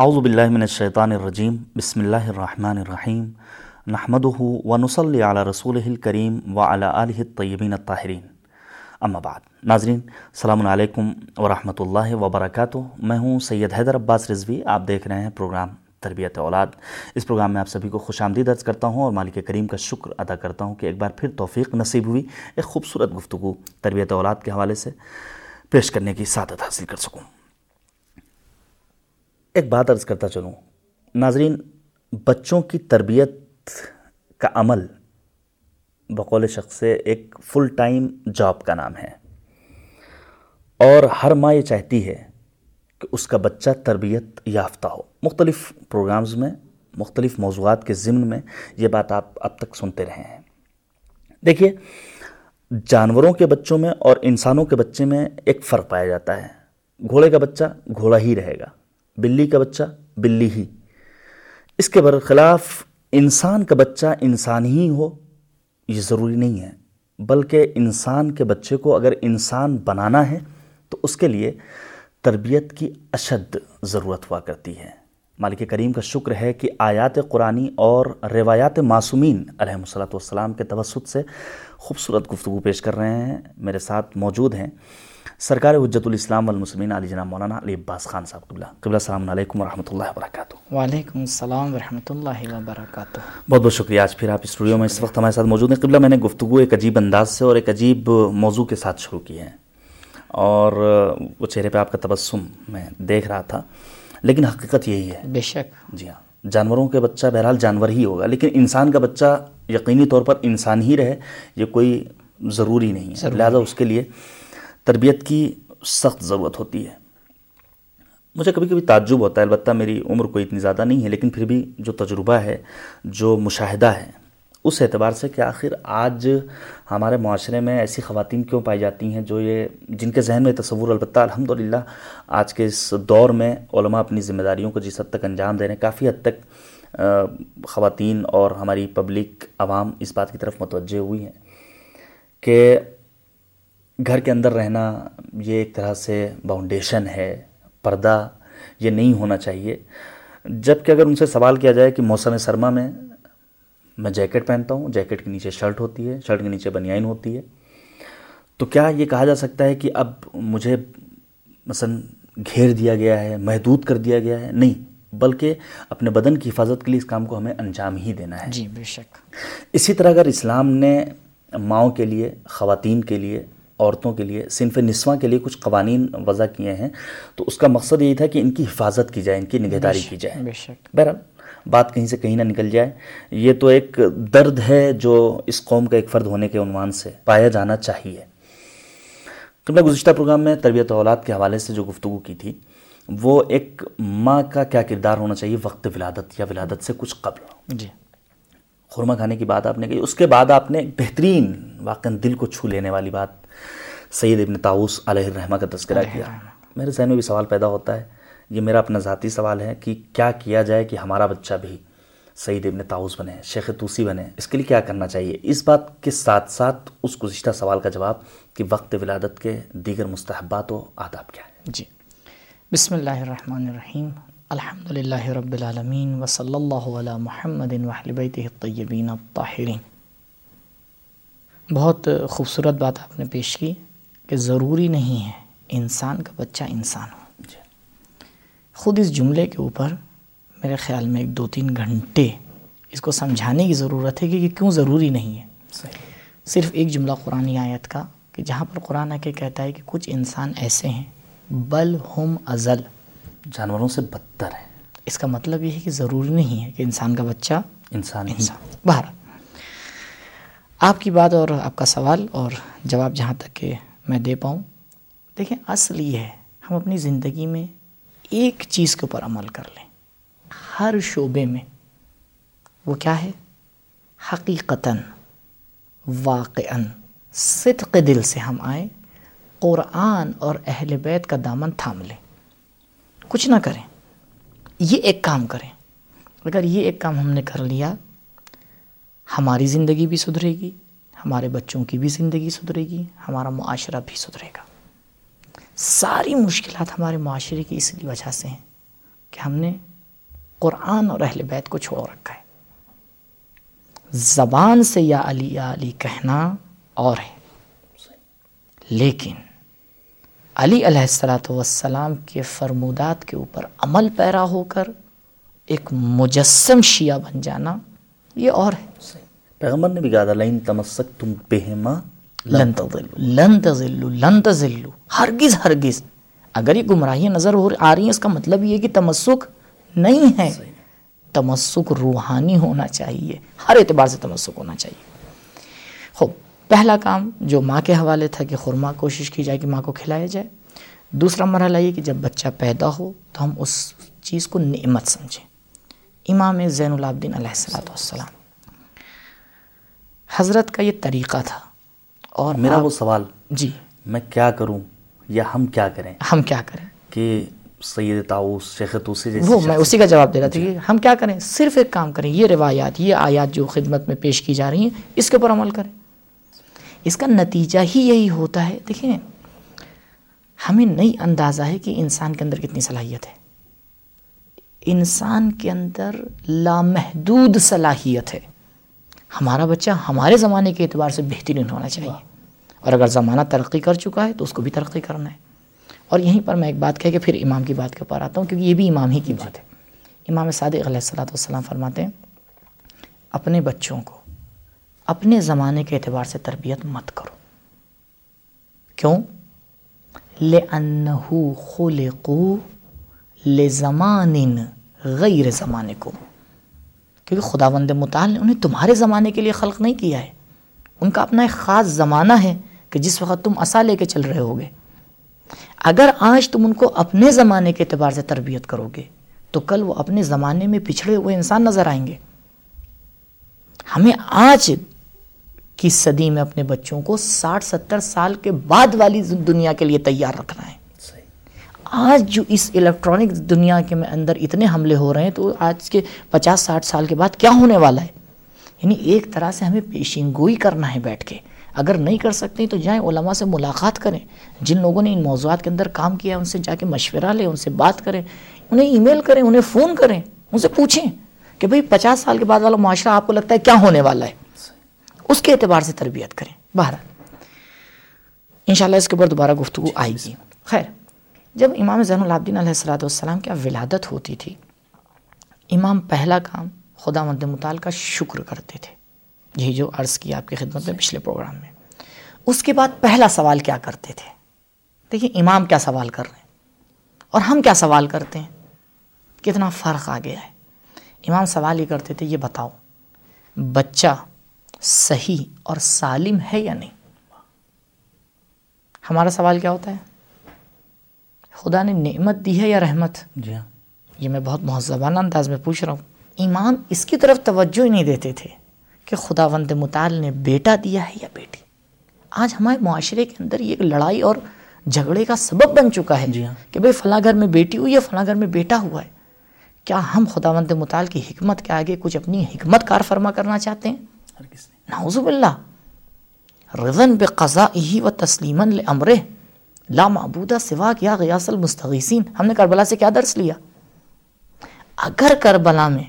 اعوذ باللہ من الشیطان الرجیم، بسم اللہ الرحمن الرحیم نحمده ونصلی علی رسولہ الکریم وعلی آلہ الطیبین الطاہرین۔ اما بعد، ناظرین، السلام علیکم ورحمۃ اللہ وبرکاتہ۔ میں ہوں سید حیدر عباس رضوی، آپ دیکھ رہے ہیں پروگرام تربیت اولاد۔ اس پروگرام میں آپ سبھی کو خوش آمدید درج کرتا ہوں اور مالک کریم کا شکر ادا کرتا ہوں کہ ایک بار پھر توفیق نصیب ہوئی، ایک خوبصورت گفتگو تربیت اولاد کے حوالے سے پیش کرنے کی سعادت حاصل کر سکوں۔ ایک بات عرض کرتا چلوں۔ ناظرین، بچوں کی تربیت کا عمل بقول شخص سے ایک فل ٹائم جاب کا نام ہے۔ اور ہر ماں یہ چاہتی ہے کہ اس کا بچہ تربیت یافتہ ہو۔ مختلف پروگرامز میں، مختلف موضوعات کے ضمن میں یہ بات آپ اب تک سنتے رہے ہیں۔ دیکھیے، جانوروں کے بچوں میں اور انسانوں کے بچے میں ایک فرق پایا جاتا ہے۔ گھوڑے کا بچہ گھوڑا ہی رہے گا۔ بلی کا بچہ، بلی ہی۔ اس کے برخلاف انسان کا بچہ انسان ہی ہو، یہ ضروری نہیں ہے۔ بلکہ انسان کے بچے کو اگر انسان بنانا ہے، تو اس کے لیے تربیت کی اشد ضرورت ہوا کرتی ہے۔ مالک کریم کا شکر ہے کہ آیات قرآنی اور روایات معصومین علیہ الصلاۃ والسلام کے توسط سے خوبصورت گفتگو پیش کر رہے ہیں۔ میرے ساتھ موجود ہیں سرکار حجت الاسلام والمسلمین علی جناب مولانا علی عباس خان صاحب قبلہ قبلہ السلام علیکم ورحمۃ اللہ وبرکاتہ۔ وعلیکم السلام ورحمۃ اللہ وبرکاتہ۔ بہت بہت شکریہ آج پھر آپ اسٹوڈیو میں اس وقت ہمارے ساتھ موجود ہیں۔ قبلہ میں نے گفتگو ایک عجیب انداز سے اور ایک عجیب موضوع کے ساتھ شروع کی ہے۔ اور وہ چہرے پہ آپ کا تبسم میں دیکھ رہا تھا لیکن حقیقت یہی ہے۔ بے شک۔ جی ہاں جانوروں کے بچہ بہرحال جانور ہی ہوگا لیکن انسان کا بچہ یقینی طور پر انسان ہی رہے یہ کوئی ضروری نہیں ہے۔ لہٰذا اس کے لیے تربیت کی سخت ضرورت ہوتی ہے۔ مجھے کبھی کبھی تعجب ہوتا ہے، البتہ میری عمر کوئی اتنی زیادہ نہیں ہے، لیکن پھر بھی جو تجربہ ہے، جو مشاہدہ ہے، اس اعتبار سے کہ آخر آج ہمارے معاشرے میں ایسی خواتین کیوں پائی جاتی ہیں جو یہ، جن کے ذہن میں تصور، البتہ الحمدللہ آج کے اس دور میں علماء اپنی ذمہ داریوں کو جس حد تک انجام دے رہے ہیں، کافی حد تک خواتین اور ہماری پبلک عوام اس بات کی طرف متوجہ ہوئی ہیں کہ گھر کے اندر رہنا یہ ایک طرح سے باؤنڈیشن ہے پردہ یہ نہیں ہونا چاہیے۔ جبکہ اگر ان سے سوال کیا جائے کہ موسم سرما میں میں جیکٹ پہنتا ہوں جیکٹ کے نیچے شرٹ ہوتی ہے شرٹ کے نیچے بنیائن ہوتی ہے تو کیا یہ کہا جا سکتا ہے کہ اب مجھے مثلا گھیر دیا گیا ہے محدود کر دیا گیا ہے؟ نہیں بلکہ اپنے بدن کی حفاظت کے لیے اس کام کو ہمیں انجام ہی دینا ہے۔ جی بے شک۔ اسی طرح اگر اسلام نے ماؤں کے لیے خواتین کے لیے عورتوں کے لیے صنف نسواں کے لیے کچھ قوانین وضع کیے ہیں۔ تو اس کا مقصد یہی تھا کہ ان کی حفاظت کی جائے ان کی نگہداری کی جائے۔ بہرحال بات کہیں سے کہیں نہ نکل جائے۔ یہ تو ایک درد ہے جو اس قوم کا ایک فرد ہونے کے عنوان سے پایا جانا چاہیے۔ میں گزشتہ پروگرام میں تربیت اولاد کے حوالے سے جو گفتگو کی تھی وہ ایک ماں کا کیا کردار ہونا چاہیے؟ وقت ولادت یا ولادت سے کچھ قبل۔ جی۔ خورمہ کھانے کی بات آپ نے کہی اس کے بعد آپ نے بہترین واقع دل کو چھو لینے والی بات سید ابن تاؤس علیہ الرحمہ کا تذکرہ کیا۔ میرے ذہن میں بھی سوال پیدا ہوتا ہے یہ میرا اپنا ذاتی سوال ہے کہ کیا کیا جائے کہ ہمارا بچہ بھی سعید ابن تاؤس بنے شیخ توسی بنے۔ اس کے لیے کیا کرنا چاہیے؟ اس بات کے ساتھ ساتھ اس گزشتہ سوال کا جواب کہ وقت ولادت کے دیگر مستحبات و آداب کیا ہے جی۔ بسم اللہ الرحمن الرحیم۔ الحمد للہ رب العالمین وصلی اللہ علی محمد وحل الطیبین الطاہرین۔ بہت خوبصورت بات آپ نے پیش کی۔ کہ ضروری نہیں ہے انسان کا بچہ انسان ہو۔ خود اس جملے کے اوپر میرے خیال میں ایک دو تین گھنٹے اس کو سمجھانے کی ضرورت ہے کہ یہ کیوں ضروری نہیں ہے۔ صحیح۔ صرف ایک جملہ قرآن آیت کا کہ جہاں پر قرآن آ کے کہتا ہے کہ کچھ انسان ایسے ہیں بل ہم ازل۔ جانوروں سے بدتر ہے اس کا مطلب یہ ہے کہ ضروری نہیں ہے کہ انسان کا بچہ انسان انسان۔ باہر آپ کی بات اور آپ کا سوال اور جواب جہاں تک کہ میں دے پاؤں۔ دیکھیں، اصل یہ ہے، ہم اپنی زندگی میں ایک چیز کے اوپر عمل کر لیں۔ ہر شعبے میں وہ کیا ہے؟ حقیقتاً، واقعاً، صدق دل سے ہم آئیں، قرآن اور اہل بیت کا دامن تھام لیں۔ کچھ نہ کریں، یہ ایک کام کریں۔ اگر یہ ایک کام ہم نے کر لیا، ہماری زندگی بھی سدھرے گی۔ ہمارے بچوں کی بھی زندگی سدھرے گی، ہمارا معاشرہ بھی سدھرے گا۔ ساری مشکلات ہمارے معاشرے کی اس وجہ سے ہیں کہ ہم نے قرآن اور اہل بیت کو چھوڑ رکھا ہے۔ زبان سے یا علی یا علی کہنا اور ہے۔ لیکن علی علیہ السلاۃ والسلام کے فرمودات کے اوپر عمل پیرا ہو کر ایک مجسم شیعہ بن جانا یہ اور ہے۔ پیغمبر نے بھی کہا تھا لین تمسک تم بہما لن تضلو لن تضلو لن تضلو ہرگز ہرگز۔ اگر یہ گمراہیاں نظر ہو آ رہی ہیں اس کا مطلب یہ کہ تمسک نہیں ہے۔ تمسک روحانی ہونا چاہیے ہر اعتبار سے تمسک ہونا چاہیے۔ خوب پہلا کام جو ماں کے حوالے تھا کہ خورما کوشش کی جائے کہ ماں کو کھلایا جائے۔ دوسرا مرحلہ یہ کہ جب بچہ پیدا ہو تو ہم اس چیز کو نعمت سمجھیں۔ امام زین العابدین علیہ السلام حضرت کا یہ طریقہ تھا۔ اور میرا وہ سوال جی۔ میں کیا کروں یا ہم کیا کریں؟ ہم کیا کریں؟ کہ سید تاؤس شیخ توسی وہ میں اسی کا جواب دے رہا تھا کہ ہم کیا کریں؟ صرف ایک کام کریں یہ روایات یہ آیات جو خدمت میں پیش کی جا رہی ہیں اس کے اوپر عمل کریں۔ اس کا نتیجہ ہی یہی ہوتا ہے۔ دیکھیں ہمیں نئی اندازہ ہے کہ انسان کے اندر کتنی صلاحیت ہے۔ انسان کے اندر لامحدود صلاحیت ہے۔ ہمارا بچہ ہمارے زمانے کے اعتبار سے بہترین ہونا چاہیے۔ اور اگر زمانہ ترقی کر چکا ہے تو اس کو بھی ترقی کرنا ہے۔ اور یہیں پر میں ایک بات کہہ کے پھر امام کی بات کے اوپر آتا ہوں، کیونکہ یہ بھی امام ہی کی بات ہے۔ امام صادق علیہ السلام والسلام فرماتے ہیں، اپنے بچوں کو اپنے زمانے کے اعتبار سے تربیت مت کرو۔ کیوں؟ لِأَنَّهُ خُلِقُوا لِزَمَانٍ غیر زمانے کو کیونکہ خدا وند مطال نے انہیں تمہارے زمانے کے لیے خلق نہیں کیا ہے۔ ان کا اپنا ایک خاص زمانہ ہے کہ جس وقت تم اصا لے کے چل رہے ہوگے۔ اگر آج تم ان کو اپنے زمانے کے اعتبار سے تربیت کرو گے، تو کل وہ اپنے زمانے میں پچھڑے ہوئے انسان نظر آئیں گے۔ ہمیں آج کی صدی میں اپنے بچوں کو ساٹھ ستر سال کے بعد والی دنیا کے لیے تیار رکھنا ہے۔ آج جو اس الیکٹرانک دنیا کے میں اندر اتنے حملے ہو رہے ہیں تو آج کے پچاس ساٹھ سال کے بعد کیا ہونے والا ہے؟ یعنی ایک طرح سے ہمیں پیشین گوئی کرنا ہے بیٹھ کے۔ اگر نہیں کر سکتے تو جائیں علماء سے ملاقات کریں۔ جن لوگوں نے ان موضوعات کے اندر کام کیا، ان سے جا کے مشورہ لیں، ان سے بات کریں، انہیں ای میل کریں، انہیں فون کریں، ان سے پوچھیں کہ بھئی پچاس سال کے بعد والا معاشرہ آپ کو لگتا ہے کیا ہونے والا ہے؟ اس کے اعتبار سے تربیت کریں۔ بہرحال، انشاءاللہ اس کے اوپر دوبارہ گفتگو آئے گی۔ خیر۔ جب امام زین العابدین علیہ السلام والسلام کی ولادت ہوتی تھی، امام پہلا کام خدا مند مطال کا شکر کرتے تھے۔ یہی جو عرض کیا آپ کی خدمت میں پچھلے پروگرام میں۔ اس کے بعد پہلا سوال کیا کرتے تھے؟ دیکھیں امام کیا سوال کر رہے ہیں اور ہم کیا سوال کرتے ہیں؟ کتنا فرق آ گیا ہے۔ امام سوال یہ کرتے تھے، یہ بتاؤ، بچہ صحیح اور سالم ہے یا نہیں؟ ہمارا سوال کیا ہوتا ہے؟ خدا نے نعمت دی ہے یا رحمت؟ جی ہاں۔ یہ میں بہت مہذبانہ انداز میں پوچھ رہا ہوں۔ امام اس کی طرف توجہ ہی نہیں دیتے تھے کہ خدا وند مطال نے بیٹا دیا ہے یا بیٹی۔ آج ہمارے معاشرے کے اندر یہ ایک لڑائی اور جھگڑے کا سبب بن چکا ہے جی ہاں۔ کہ بھئی فلاں گھر میں بیٹی ہوئی ہے فلاں گھر میں بیٹا ہوا ہے۔ کیا ہم خدا وند مطال کی حکمت کے آگے کچھ اپنی حکمت کار فرما کرنا چاہتے ہیں؟ ہرگز نعوذ باللہ۔ رضن بقضائه و تسلیما لامرہ لا معبودہ سوا کیا غیاس المستغیثین، ہم نے کربلا سے کیا درس لیا؟ اگر کربلا میں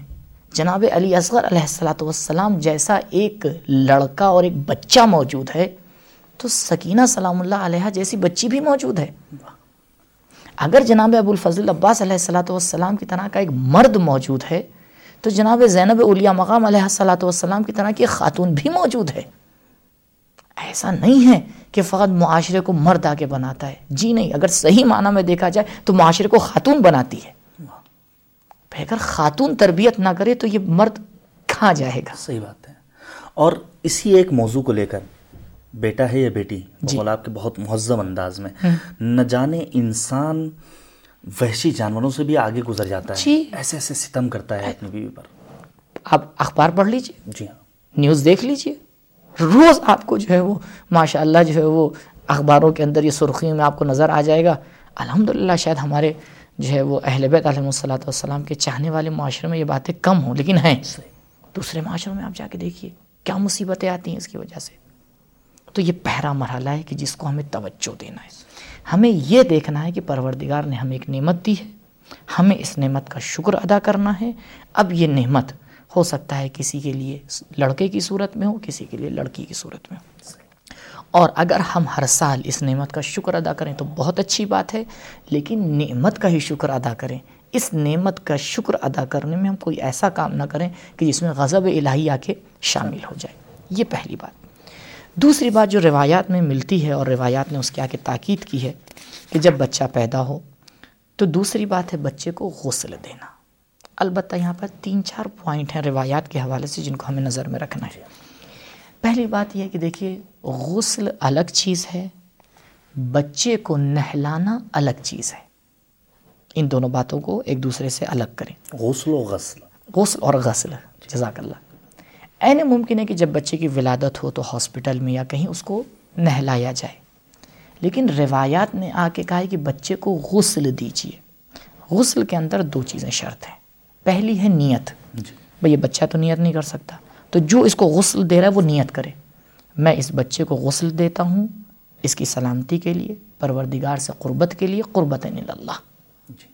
جناب علی اصغر علیہ السلاۃ والسلام جیسا ایک لڑکا اور ایک بچہ موجود ہے، تو سکینہ سلام اللہ علیہ جیسی بچی بھی موجود ہے۔ اگر جناب ابو الفضل عباس علیہ السلاۃ والسلام کی طرح کا ایک مرد موجود ہے، تو جناب زینب اولیاء مقام علیہ السلاۃ والسلام کی طرح کی خاتون بھی موجود ہے۔ ایسا نہیں ہے کہ فقط معاشرے کو مرد آگے بناتا ہے۔ جی نہیں اگر صحیح معنی میں دیکھا جائے تو معاشرے کو خاتون بناتی ہے۔ اگر خاتون تربیت نہ کرے تو یہ مرد کہاں جائے گا؟ صحیح بات ہے۔ اور اسی ایک موضوع کو لے کر بیٹا ہے یا بیٹی؟ جی۔ آپ کے بہت مہذب انداز میں۔ نہ جانے انسان وحشی جانوروں سے بھی آگے گزر جاتا ہے۔ جی۔ ایسے ایسے ستم کرتا ہے اپنی بیوی پر۔ آپ اخبار پڑھ لیجیے۔ جی ہاں۔ نیوز دیکھ لیجیے۔ روز آپ کو جو ہے وہ ماشاء اللہ جو ہے وہ اخباروں کے اندر یہ سرخیوں میں آپ کو نظر آ جائے گا۔ الحمدللہ شاید ہمارے جو ہے وہ اہل بیت علیہ الصلاۃ والسلام کے چاہنے والے معاشرے میں یہ باتیں کم ہوں، لیکن ہیں۔ دوسرے معاشروں میں آپ جا کے دیکھیے، کیا مصیبتیں آتی ہیں اس کی وجہ سے؟ تو یہ پہلا مرحلہ ہے کہ جس کو ہمیں توجہ دینا ہے۔ ہمیں یہ دیکھنا ہے کہ پروردگار نے ہمیں ایک نعمت دی ہے، ہمیں اس نعمت کا شکر ادا کرنا ہے۔ اب یہ نعمت ہو سکتا ہے کسی کے لیے لڑکے کی صورت میں ہو، کسی کے لیے لڑکی کی صورت میں ہو۔ اور اگر ہم ہر سال اس نعمت کا شکر ادا کریں تو بہت اچھی بات ہے، لیکن نعمت کا ہی شکر ادا کریں۔ اس نعمت کا شکر ادا کرنے میں ہم کوئی ایسا کام نہ کریں کہ جس میں غضب الہی آ کے شامل ہو جائے۔ یہ پہلی بات۔ دوسری بات جو روایات میں ملتی ہے اور روایات نے اس کے آگے تاکید کی ہے کہ جب بچہ پیدا ہو تو دوسری بات ہے بچے کو غسل دینا۔ البتہ یہاں پر تین چار پوائنٹ ہیں روایات کے حوالے سے جن کو ہمیں نظر میں رکھنا ہے۔ پہلی بات یہ ہے کہ دیکھیے غسل الگ چیز ہے بچے کو نہلانا الگ چیز ہے۔ ان دونوں باتوں کو ایک دوسرے سے الگ کریں۔ غسل و غسل۔ غسل اور غسل جزاک اللہ۔ این ممکن ہے کہ جب بچے کی ولادت ہو تو ہاسپٹل میں یا کہیں اس کو نہلایا جائے۔ لیکن روایات نے آ کے کہا ہے کہ بچے کو غسل دیجیے غسل کے اندر دو چیزیں شرط ہیں۔ پہلی ہے نیت۔ جی۔ بھئی یہ بچہ تو نیت نہیں کر سکتا۔ تو جو اس کو غسل دے رہا ہے وہ نیت کرے۔ میں اس بچے کو غسل دیتا ہوں اس کی سلامتی کے لیے پروردگار سے قربت کے لیے قربت اللہ جی۔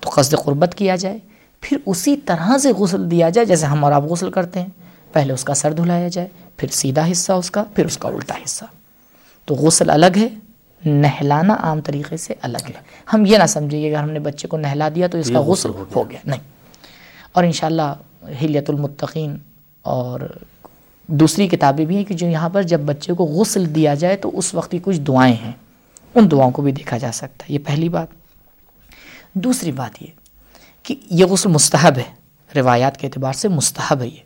تو قصد قربت کیا جائے۔ پھر اسی طرح سے غسل دیا جائے جیسے ہم اور آپ غسل کرتے ہیں۔ پہلے اس کا سر دھلایا جائے پھر سیدھا حصہ اس کا پھر اس کا الٹا حصہ۔ تو غسل الگ ہے نہلانا عام طریقے سے الگ ہے۔ ہم یہ نہ سمجھیں کہ اگر ہم نے بچے کو نہلا دیا تو اس کا غسل ہو گیا۔ نہیں۔ اور انشاءاللہ حلیت المتقین اور دوسری کتابیں بھی ہیں کہ جو یہاں پر جب بچے کو غسل دیا جائے تو اس وقت کی کچھ دعائیں ہیں۔ ان دعاؤں کو بھی دیکھا جا سکتا ہے۔ یہ پہلی بات۔ دوسری بات یہ کہ یہ غسل مستحب ہے۔ روایات کے اعتبار سے مستحب ہے یہ۔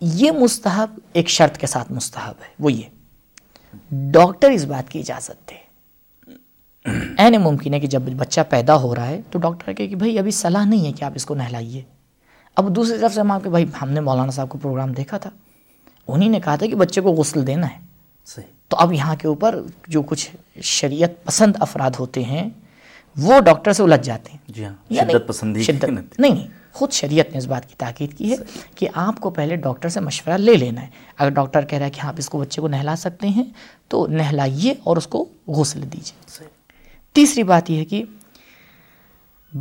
یہ مستحب ایک شرط کے ساتھ مستحب ہے۔ وہ یہ۔ ڈاکٹر اس بات کی اجازت دے۔ این ممکن ہے کہ جب بچہ پیدا ہو رہا ہے تو ڈاکٹر کہے کہ بھائی ابھی صلاح نہیں ہے کہ آپ اس کو نہلائیے اب دوسری طرف سے ہم آپ کے بھائی ہم نے مولانا صاحب کو پروگرام دیکھا تھا انہی نے کہا تھا کہ بچے کو غسل دینا ہے صحیح تو اب یہاں کے اوپر جو کچھ شریعت پسند افراد ہوتے ہیں وہ ڈاکٹر سے الجھ جاتے ہیں جی ہاں شدت پسندی شدت نہیں خود شریعت نے اس بات کی تاکید کی ہے کہ آپ کو پہلے ڈاکٹر سے مشورہ لے لینا ہے اگر ڈاکٹر کہہ رہا ہے کہ آپ اس کو بچے کو نہلا سکتے ہیں تو نہلائیے اور اس کو غسل دیجیے تیسری بات یہ ہے کہ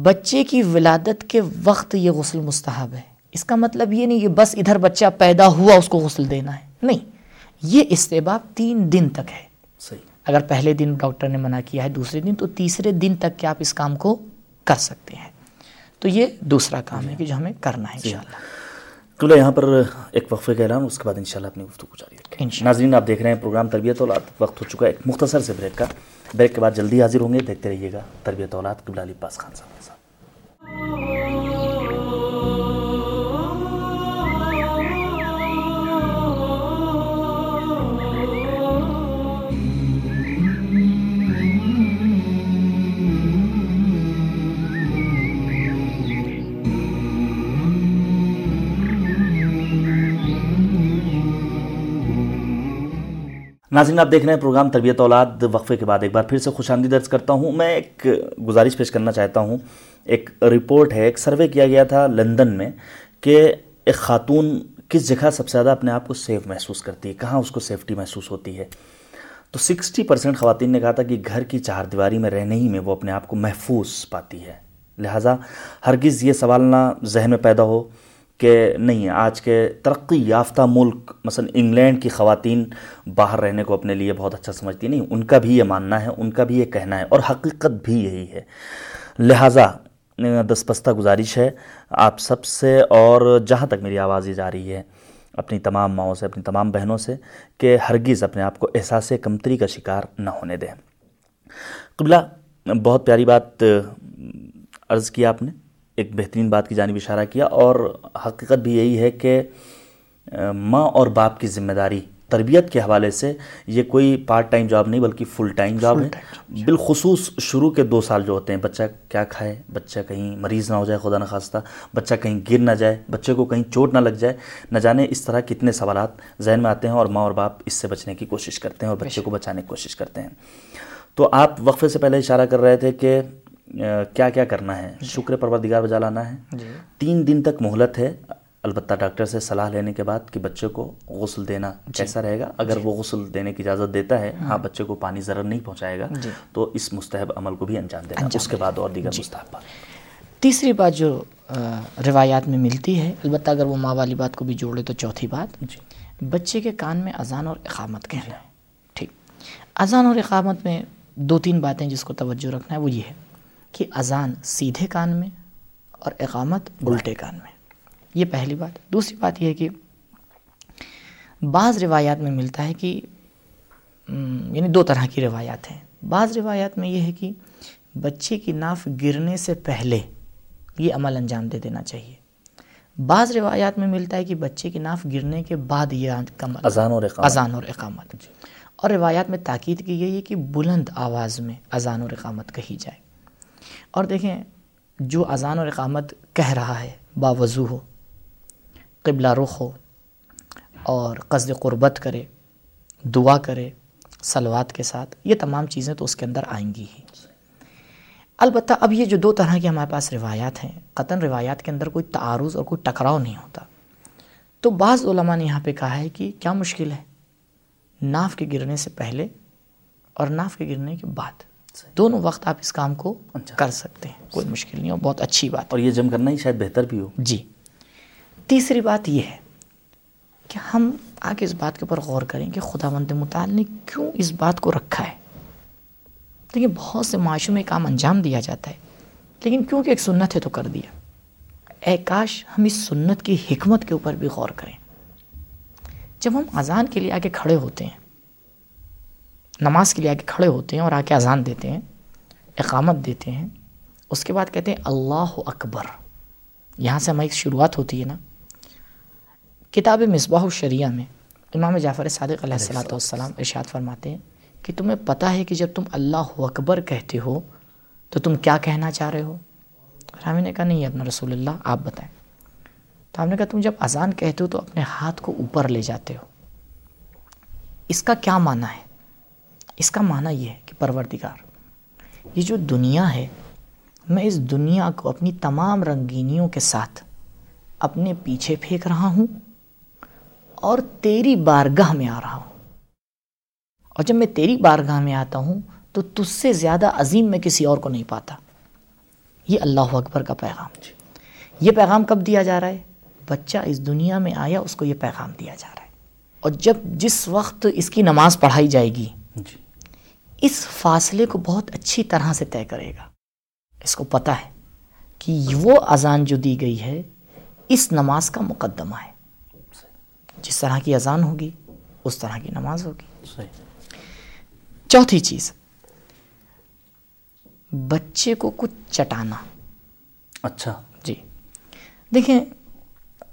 بچے کی ولادت کے وقت یہ غسل مستحب ہے۔ اس کا مطلب یہ نہیں کہ بس ادھر بچہ پیدا ہوا اس کو غسل دینا ہے۔ نہیں یہ استحباب تین دن تک ہے۔ صحیح۔ اگر پہلے دن ڈاکٹر نے منع کیا ہے دوسرے دن تو تیسرے دن تک کہ آپ اس کام کو کر سکتے ہیں۔ تو یہ دوسرا کام ہے کہ جو ہمیں کرنا ہے جی۔ انشاءاللہ۔ قبلہ یہاں پر ایک وقفے کا اعلان اس کے بعد انشاءاللہ اپنی گفتگو جاری رکھیں۔ ناظرین آپ دیکھ رہے ہیں پروگرام تربیت اولاد وقت ہو چکا ہے ایک مختصر سے بریک کا۔ بریک کے بعد جلدی حاضر ہوں گے دیکھتے رہیے گا تربیت اولاد قبلہ علی پاس خان صاحب کے ساتھ ناظرین، آپ دیکھ رہے ہیں پروگرام تربیت اولاد وقفے کے بعد ایک بار پھر سے خوش آمدید درج کرتا ہوں۔ میں ایک گزارش پیش کرنا چاہتا ہوں۔ ایک رپورٹ ہے، ایک سروے کیا گیا تھا لندن میں کہ ایک خاتون کس جگہ سب سے زیادہ اپنے آپ کو سیف محسوس کرتی ہے، کہاں اس کو سیفٹی محسوس ہوتی ہے۔ تو سکسٹی پرسینٹ خواتین نے کہا تھا کہ گھر کی چار دیواری میں رہنے ہی میں وہ اپنے آپ کو محفوظ پاتی ہے۔ لہٰذا ہرگز یہ سوال نہ ذہن میں پیدا ہو۔ کہ نہیں، آج کے ترقی یافتہ ملک، مثلا انگلینڈ کی خواتین باہر رہنے کو اپنے لیے بہت اچھا سمجھتی نہیں، ان کا بھی یہ ماننا ہے، ان کا بھی یہ کہنا ہے، اور حقیقت بھی یہی ہے۔ لہٰذا دس پستہ گزارش ہے آپ سب سے، اور جہاں تک میری آواز یہ جا رہی ہے، اپنی تمام ماؤں سے، اپنی تمام بہنوں سے، کہ ہرگز اپنے آپ کو احساس کمتری کا شکار نہ ہونے دیں۔ قبلہ، بہت پیاری بات عرض کیا آپ نے۔ ایک بہترین بات کی جانب اشارہ کیا اور حقیقت بھی یہی ہے کہ ماں اور باپ کی ذمہ داری تربیت کے حوالے سے یہ کوئی پارٹ ٹائم جاب نہیں بلکہ فل ٹائم جاب ہے۔ جی۔ بالخصوص شروع کے دو سال جو ہوتے ہیں بچہ کیا کھائے بچہ کہیں مریض نہ ہو جائے خدا نخواستہ بچہ کہیں گر نہ جائے بچے کو کہیں چوٹ نہ لگ جائے نہ جانے اس طرح کتنے سوالات ذہن میں آتے ہیں اور ماں اور باپ اس سے بچنے کی کوشش کرتے ہیں اور بچے کو بچانے کی کوشش کرتے ہیں۔ تو آپ وقفے سے پہلے اشارہ کر رہے تھے کہ کیا کیا کرنا ہے؟ جی۔ شکر پروردگار بجا لانا ہے۔ جی۔ تین دن تک مہلت ہے البتہ ڈاکٹر سے صلاح لینے کے بعد کہ بچے کو غسل دینا کیسا رہے گا؟ اگر وہ غسل دینے کی اجازت دیتا ہے ہاں۔ بچے کو پانی ضرر نہیں پہنچائے گا تو اس مستحب عمل کو بھی انجام دینا۔ اس کے بعد اور دیگر مستحب تیسری بات جو روایات میں ملتی ہے البتہ اگر وہ ماں والی بات کو بھی جوڑے تو چوتھی بات۔ بچے کے کان میں اذان اور اقامت کہنا ہے ٹھیک۔ اذان اور اقامت میں دو تین باتیں جس کو توجہ رکھنا ہے وہ یہ ہے۔ کہ اذان سیدھے کان میں اور اقامت الٹے کان میں۔ یہ پہلی بات۔ دوسری بات یہ ہے کہ بعض روایات میں ملتا ہے کہ یعنی دو طرح کی روایات ہیں۔ بعض روایات میں یہ ہے کہ بچے کی ناف گرنے سے پہلے یہ عمل انجام دے دینا چاہیے۔ بعض روایات میں ملتا ہے کہ بچے کی ناف گرنے کے بعد یہ اذان اور اقامت۔ اذان اور اقامت۔ جی۔ اور روایات میں تاکید کی گئی ہے کہ بلند آواز میں اذان اور اقامت کہی جائے۔ اور دیکھیں جو اذان اور اقامت کہہ رہا ہے، باوضو ہو، قبلہ رخ ہو اور قصد قربت کرے، دعا کرے سلوات کے ساتھ، یہ تمام چیزیں تو اس کے اندر آئیں گی ہی۔ البتہ اب یہ جو دو طرح کی ہمارے پاس روایات ہیں، قطن روایات کے اندر کوئی تعارض اور کوئی ٹکراؤ نہیں ہوتا۔ تو بعض علماء نے یہاں پہ کہا ہے کہ کیا مشکل ہے؟ ناف کے گرنے سے پہلے اور ناف کے گرنے کے بعد۔ دونوں وقت آپ اس کام کو اچھا۔ کر سکتے ہیں. کوئی مشکل نہیں ہو بہت اچھی بات اور یہ جم کرنا ہی شاید بہتر بھی ہو. جی. تیسری بات یہ ہے کہ ہم آگے اس بات کے اوپر غور کریں کہ خدا مند مطالع نے کیوں اس بات کو رکھا ہے. دیکھیں بہت سے معاشوں میں کام انجام دیا جاتا ہے لیکن کیونکہ ایک سنت ہے تو کر دیا. اے کاش ہم اس سنت کی حکمت کے اوپر بھی غور کریں. جب ہم اذان کے لیے آگے کھڑے ہوتے ہیں نماز کے لیے آگے کھڑے ہوتے ہیں اور آ کے اذان دیتے ہیں اقامت دیتے ہیں اس کے بعد کہتے ہیں اللہ اکبر۔ یہاں سے ہماری شروعات ہوتی ہے نا۔ کتاب مصباح الشریعہ میں امام جعفر صادق علیہ السلاۃ والسلام ارشاد فرماتے ہیں کہ تمہیں پتہ ہے کہ جب تم اللہ اکبر کہتے ہو تو تم کیا کہنا چاہ رہے ہو؟ رامی نے کہا نہیں اپنا رسول اللہ آپ بتائیں۔ تو ہم نے کہا تم جب اذان کہتے ہو تو اپنے ہاتھ کو اوپر لے جاتے ہو۔ اس کا کیا معنی ہے؟ اس کا معنی یہ ہے کہ پروردگار، یہ جو دنیا ہے، میں اس دنیا کو اپنی تمام رنگینیوں کے ساتھ اپنے پیچھے پھینک رہا ہوں اور تیری بارگاہ میں آ رہا ہوں۔ اور جب میں تیری بارگاہ میں آتا ہوں تو تجھ سے زیادہ عظیم میں کسی اور کو نہیں پاتا۔ یہ اللہ اکبر کا پیغام جی۔ یہ پیغام کب دیا جا رہا ہے؟ بچہ اس دنیا میں آیا، اس کو یہ پیغام دیا جا رہا ہے۔ اور جب جس وقت اس کی نماز پڑھائی جائے گی جی۔ اس فاصلے کو بہت اچھی طرح سے طے کرے گا۔ اس کو پتہ ہے کہ وہ اذان جو دی گئی ہے اس نماز کا مقدمہ ہے۔ جس طرح کی اذان ہوگی اس طرح کی نماز ہوگی۔ چوتھی چیز بچے کو کچھ چٹانا۔ اچھا۔ جی۔ دیکھیں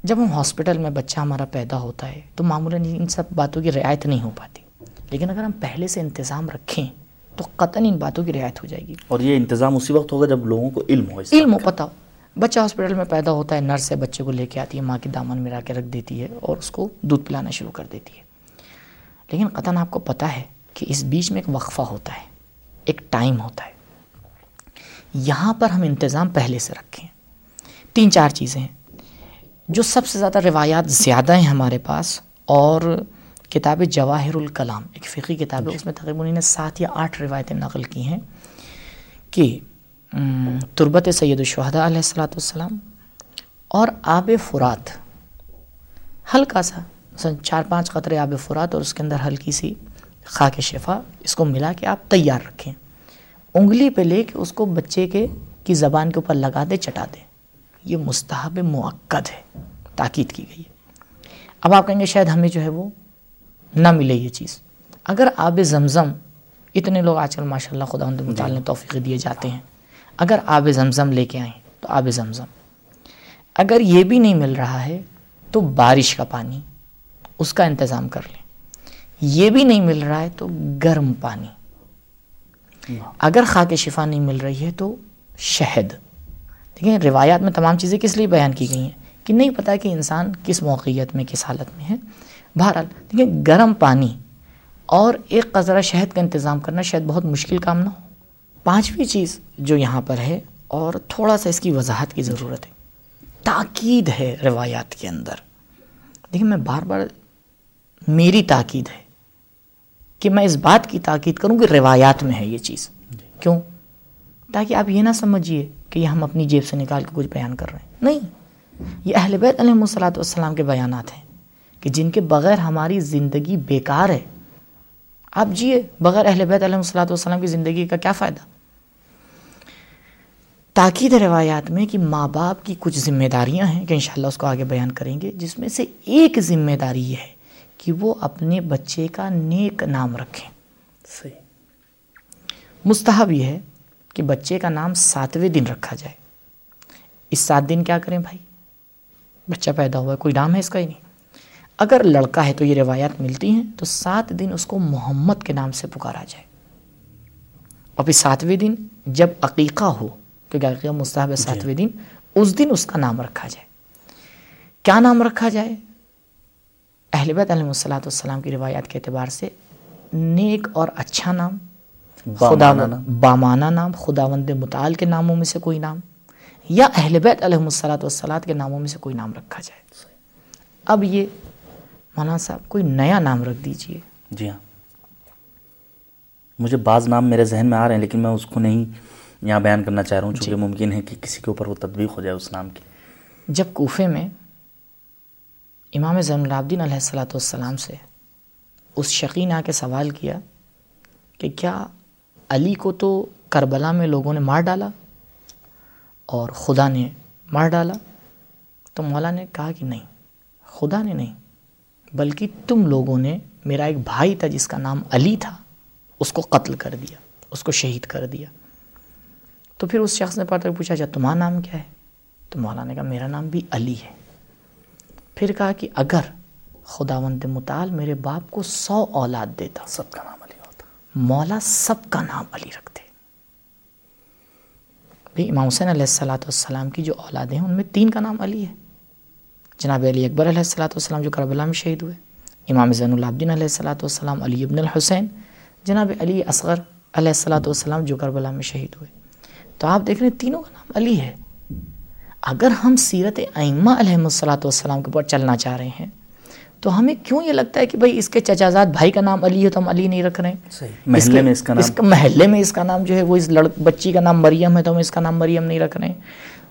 جب ہم ہاسپٹل میں بچہ ہمارا پیدا ہوتا ہے تو معمولاً ان سب باتوں کی رعایت نہیں ہو پاتی۔ لیکن اگر ہم پہلے سے انتظام رکھیں تو قطن ان باتوں کی رعایت ہو جائے گی۔ اور یہ انتظام اسی وقت ہوگا جب لوگوں کو علم ہو علم ہو پتہ ہو۔ بچہ ہاسپٹل میں پیدا ہوتا ہے نرس ہے بچے کو لے کے آتی ہے ماں کے دامن میں کے رکھ دیتی ہے اور اس کو دودھ پلانا شروع کر دیتی ہے۔ لیکن قطن آپ کو پتہ ہے کہ اس بیچ میں ایک وقفہ ہوتا ہے ایک ٹائم ہوتا ہے۔ یہاں پر ہم انتظام پہلے سے رکھیں۔ تین چار چیزیں ہیں۔ جو سب سے زیادہ روایات زیادہ ہیں ہمارے پاس اور کتاب جواہر الکلام ایک فقی کتاب ہے اس میں تقریباً انہیں سات یا آٹھ روایتیں نقل کی ہیں کہ تربت سید الشہداء علیہ السلاۃ والسلام اور آب فرات ہلکا سا مثلا چار پانچ قطرے آب فرات اور اس کے اندر ہلکی سی خاک شفا اس کو ملا کے آپ تیار رکھیں۔ انگلی پہ لے کے اس کو بچے کے کی زبان کے اوپر لگا دے چٹا دے۔ یہ مستحب معقد ہے تاکید کی گئی ہے۔ اب آپ کہیں گے شاید ہمیں جو ہے وہ نہ ملے یہ چیز۔ اگر آب زمزم اتنے لوگ آج کل ماشاء اللہ خدا مطالعہ نے توفیق دیے جاتے ہیں۔ اگر آب زمزم لے کے آئیں تو آب زمزم۔ اگر یہ بھی نہیں مل رہا ہے تو بارش کا پانی اس کا انتظام کر لیں۔ یہ بھی نہیں مل رہا ہے تو گرم پانی۔ اگر خاک شفا نہیں مل رہی ہے تو شہد۔ دیکھیں روایات میں تمام چیزیں کس لیے بیان کی گئی ہیں؟ کہ نہیں پتہ کہ انسان کس موقعیت میں کس حالت میں ہے۔ بہرحال دیکھیں گرم پانی اور ایک قذرہ شہد کا انتظام کرنا شاید بہت مشکل کام نہ ہو۔ پانچویں چیز جو یہاں پر ہے اور تھوڑا سا اس کی وضاحت کی ضرورت ہے تاکید ہے روایات کے اندر۔ دیکھیں میں بار بار میری تاکید ہے کہ میں اس بات کی تاکید کروں کہ روایات میں ہے یہ چیز۔ کیوں؟ تاکہ آپ یہ نہ سمجھیے کہ یہ ہم اپنی جیب سے نکال کے کچھ بیان کر رہے ہیں۔ نہیں یہ اہل بیت علیہ السلاۃ والسلام کے بیانات ہیں۔ کہ جن کے بغیر ہماری زندگی بیکار ہے۔ آپ جیے بغیر اہل بیت علیہ السلاۃ والسلام کی زندگی کا کیا فائدہ؟ تاکید روایات میں کہ ماں باپ کی کچھ ذمہ داریاں ہیں کہ انشاءاللہ اس کو آگے بیان کریں گے جس میں سے ایک ذمہ داری یہ ہے کہ وہ اپنے بچے کا نیک نام رکھیں۔ صحیح۔ مستحب یہ ہے کہ بچے کا نام ساتویں دن رکھا جائے۔ اس سات دن کیا کریں بھائی؟ بچہ پیدا ہوا ہے کوئی نام ہے اس کا ہی نہیں۔ اگر لڑکا ہے تو یہ روایات ملتی ہیں تو سات دن اس کو محمد کے نام سے پکارا جائے۔ اور پھر ساتویں دن جب عقیقہ ہو کیونکہ عقیقہ مستحب ہے جی۔ ساتویں دن اس دن اس کا نام رکھا جائے۔ کیا نام رکھا جائے؟ اہل بیت علیہ السلاۃ والسلام کی روایات کے اعتبار سے نیک اور اچھا نام خدا بامانہ نام۔ خداوند متعال کے ناموں میں سے کوئی نام یا اہل بیت علیہ السلاۃ والسلام کے ناموں میں سے کوئی نام رکھا جائے۔ اب یہ مولانا صاحب کوئی نیا نام رکھ دیجیے۔ جی ہاں۔ مجھے بعض نام میرے ذہن میں آ رہے ہیں لیکن میں اس کو نہیں یہاں بیان کرنا چاہ رہا ہوں چونکہ ممکن ہے کہ کسی کے اوپر وہ تطبیق ہو جائے اس نام کی۔ جب کوفے میں امام زین العابدین علیہ السلاۃ والسلام سے اس شقی نے آ کے سوال کیا کہ کیا علی کو تو کربلا میں لوگوں نے مار ڈالا اور خدا نے مار ڈالا؟ تو مولا نے کہا کہ نہیں خدا نے نہیں۔ بلکہ تم لوگوں نے میرا ایک بھائی تھا جس کا نام علی تھا اس کو قتل کر دیا اس کو شہید کر دیا۔ تو پھر اس شخص نے پڑھ پوچھا اچھا تمہارا نام کیا ہے؟ تو مولا نے کہا میرا نام بھی علی ہے۔ پھر کہا کہ اگر خداوند متعال میرے باپ کو سو اولاد دیتا سب کا نام علی ہوتا۔ مولا سب کا نام علی رکھتے۔ بھی امام حسین علیہ السلاۃ والسلام کی جو اولادیں ہیں ان میں تین کا نام علی ہے۔ جناب علی اکبر علیہ السلاۃ والسلام جو کربلا میں شہید ہوئے امام زین العابدین علیہ السلاۃ والسلام علی ابن الحسین جناب علی اصغر علیہ السلاۃ والسلام جو کربلا میں شہید ہوئے۔ تو آپ دیکھ رہے ہیں تینوں کا نام علی ہے۔ اگر ہم سیرت ائمہ علیہ السلاۃ والسلام کے اوپر چلنا چاہ رہے ہیں تو ہمیں کیوں یہ لگتا ہے کہ بھائی اس کے چچازاد بھائی کا نام علی ہے تو ہم علی نہیں رکھ رہے ہیں؟ محلے میں اس کا نام اس محلے میں اس کا نام جو ہے وہ اس لڑ بچی کا نام مریم ہے تو ہم اس کا نام مریم نہیں رکھ رہے ہیں۔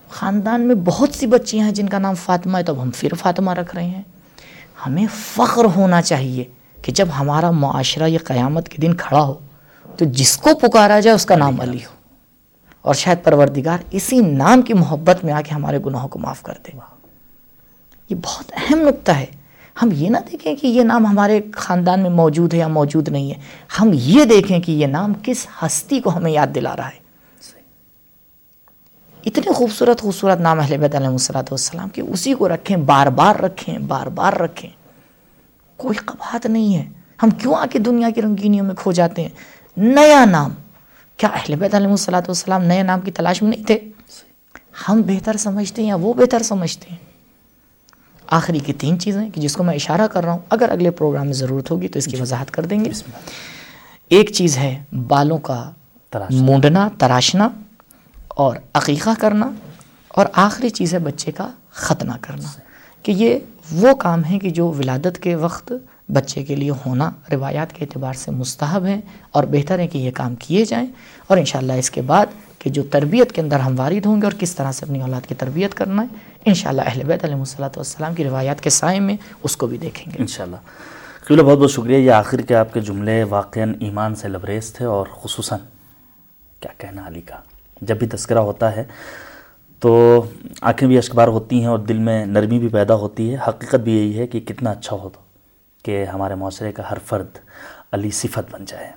خاندان میں بہت سی بچیاں ہیں جن کا نام فاطمہ ہے تو اب ہم پھر فاطمہ رکھ رہے ہیں۔ ہمیں فخر ہونا چاہیے کہ جب ہمارا معاشرہ یہ قیامت کے دن کھڑا ہو تو جس کو پکارا جائے اس کا نام علی ہو۔ اور شاید پروردگار اسی نام کی محبت میں آ کے ہمارے گناہوں کو معاف کر دے۔ یہ بہت اہم نقطہ ہے۔ ہم یہ نہ دیکھیں کہ یہ نام ہمارے خاندان میں موجود ہے یا موجود نہیں ہے۔ ہم یہ دیکھیں کہ یہ نام کس ہستی کو ہمیں یاد دلا رہا ہے۔ اتنے خوبصورت خوبصورت نام اہل بیت علیہ السلاۃ والسلام کے اسی کو رکھیں بار بار رکھیں بار بار رکھیں۔ کوئی قباحت نہیں ہے۔ ہم کیوں آ کے دنیا کی رنگینیوں میں کھو جاتے ہیں؟ نیا نام۔ کیا اہل بیت علیہ السلاۃ والسلام نئے نام کی تلاش میں نہیں تھے؟ ہم بہتر سمجھتے ہیں یا وہ بہتر سمجھتے ہیں؟ آخری کی تین چیزیں کہ جس کو میں اشارہ کر رہا ہوں اگر اگلے پروگرام میں ضرورت ہوگی تو اس کی وضاحت کر دیں گے۔ ایک چیز ہے بالوں کا تراشنا۔ مونڈنا تراشنا۔ اور عقیقہ کرنا اور آخری چیز ہے بچے کا ختنہ کرنا، کہ یہ وہ کام ہیں کہ جو ولادت کے وقت بچے کے لیے ہونا روایات کے اعتبار سے مستحب ہیں اور بہتر ہے کہ یہ کام کیے جائیں۔ اور انشاءاللہ اس کے بعد کہ جو تربیت کے اندر ہم وارد ہوں گے اور کس طرح سے اپنی اولاد کی تربیت کرنا ہے، انشاءاللہ اہل بیت علیہ الصلاۃ والسلام کی روایات کے سائے میں اس کو بھی دیکھیں گے۔ انشاءاللہ۔ قبلہ بہت بہت شکریہ، یہ آخر کے آپ کے جملے واقعاً ایمان سے لبریز تھے اور خصوصاً کیا کہنا علی کا۔ جب بھی تذکرہ ہوتا ہے تو آنکھیں بھی اشکبار ہوتی ہیں اور دل میں نرمی بھی پیدا ہوتی ہے۔ حقیقت بھی یہی ہے کہ کتنا اچھا ہو تو کہ ہمارے معاشرے کا ہر فرد علی صفت بن جائے۔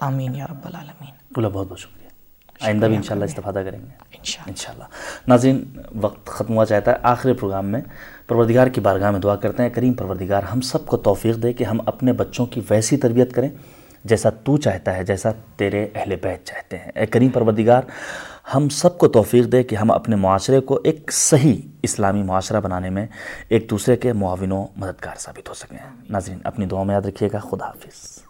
آمین یا رب العالمین۔ قبلہ بہت بہت شکریہ۔ آئندہ بھی انشاءاللہ استفادہ کریں گے۔ انشاءاللہ۔ ناظرین وقت ختم ہوا چاہتا ہے۔ آخری پروگرام میں پروردگار کی بارگاہ میں دعا کرتے ہیں۔ کریم پروردگار ہم سب کو توفیق دے کہ ہم اپنے بچوں کی ویسی تربیت کریں۔ جیسا تو چاہتا ہے، جیسا تیرے اہل بیت چاہتے ہیں۔ اے کریم پروردگار، ہم سب کو توفیق دے کہ ہم اپنے معاشرے کو ایک صحیح اسلامی معاشرہ بنانے میں ایک دوسرے کے معاون و مددگار ثابت ہو سکیں۔ ناظرین، اپنی دعاؤں میں یاد رکھیے گا۔ خدا حافظ۔